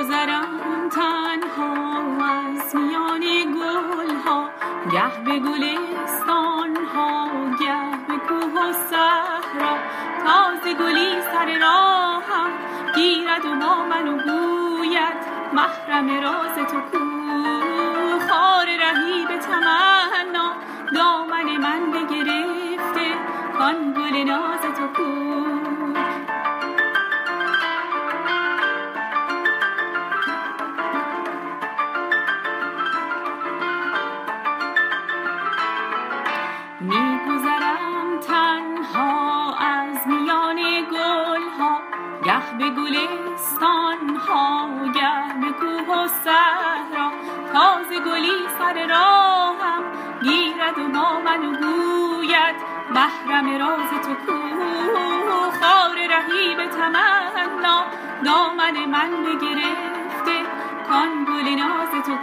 میگذرم تنها از میان گل ها گه به گلستان ها گه به کوه و صحرا. تازه گلی سر راهم گیرد و با منو گوید محرم راز تو کو خار رهی به تمنا. دامن من بگرفته کان گل ناز تو کو میگذرم تنها از میان گل ها گه به گلستان ها گه به کوه و صحرا. تازه گلی سر راهم گیرد و با من گوید محرم راز تو کو خار رهی به تمنا دامن من بگرفته کان گل ناز تو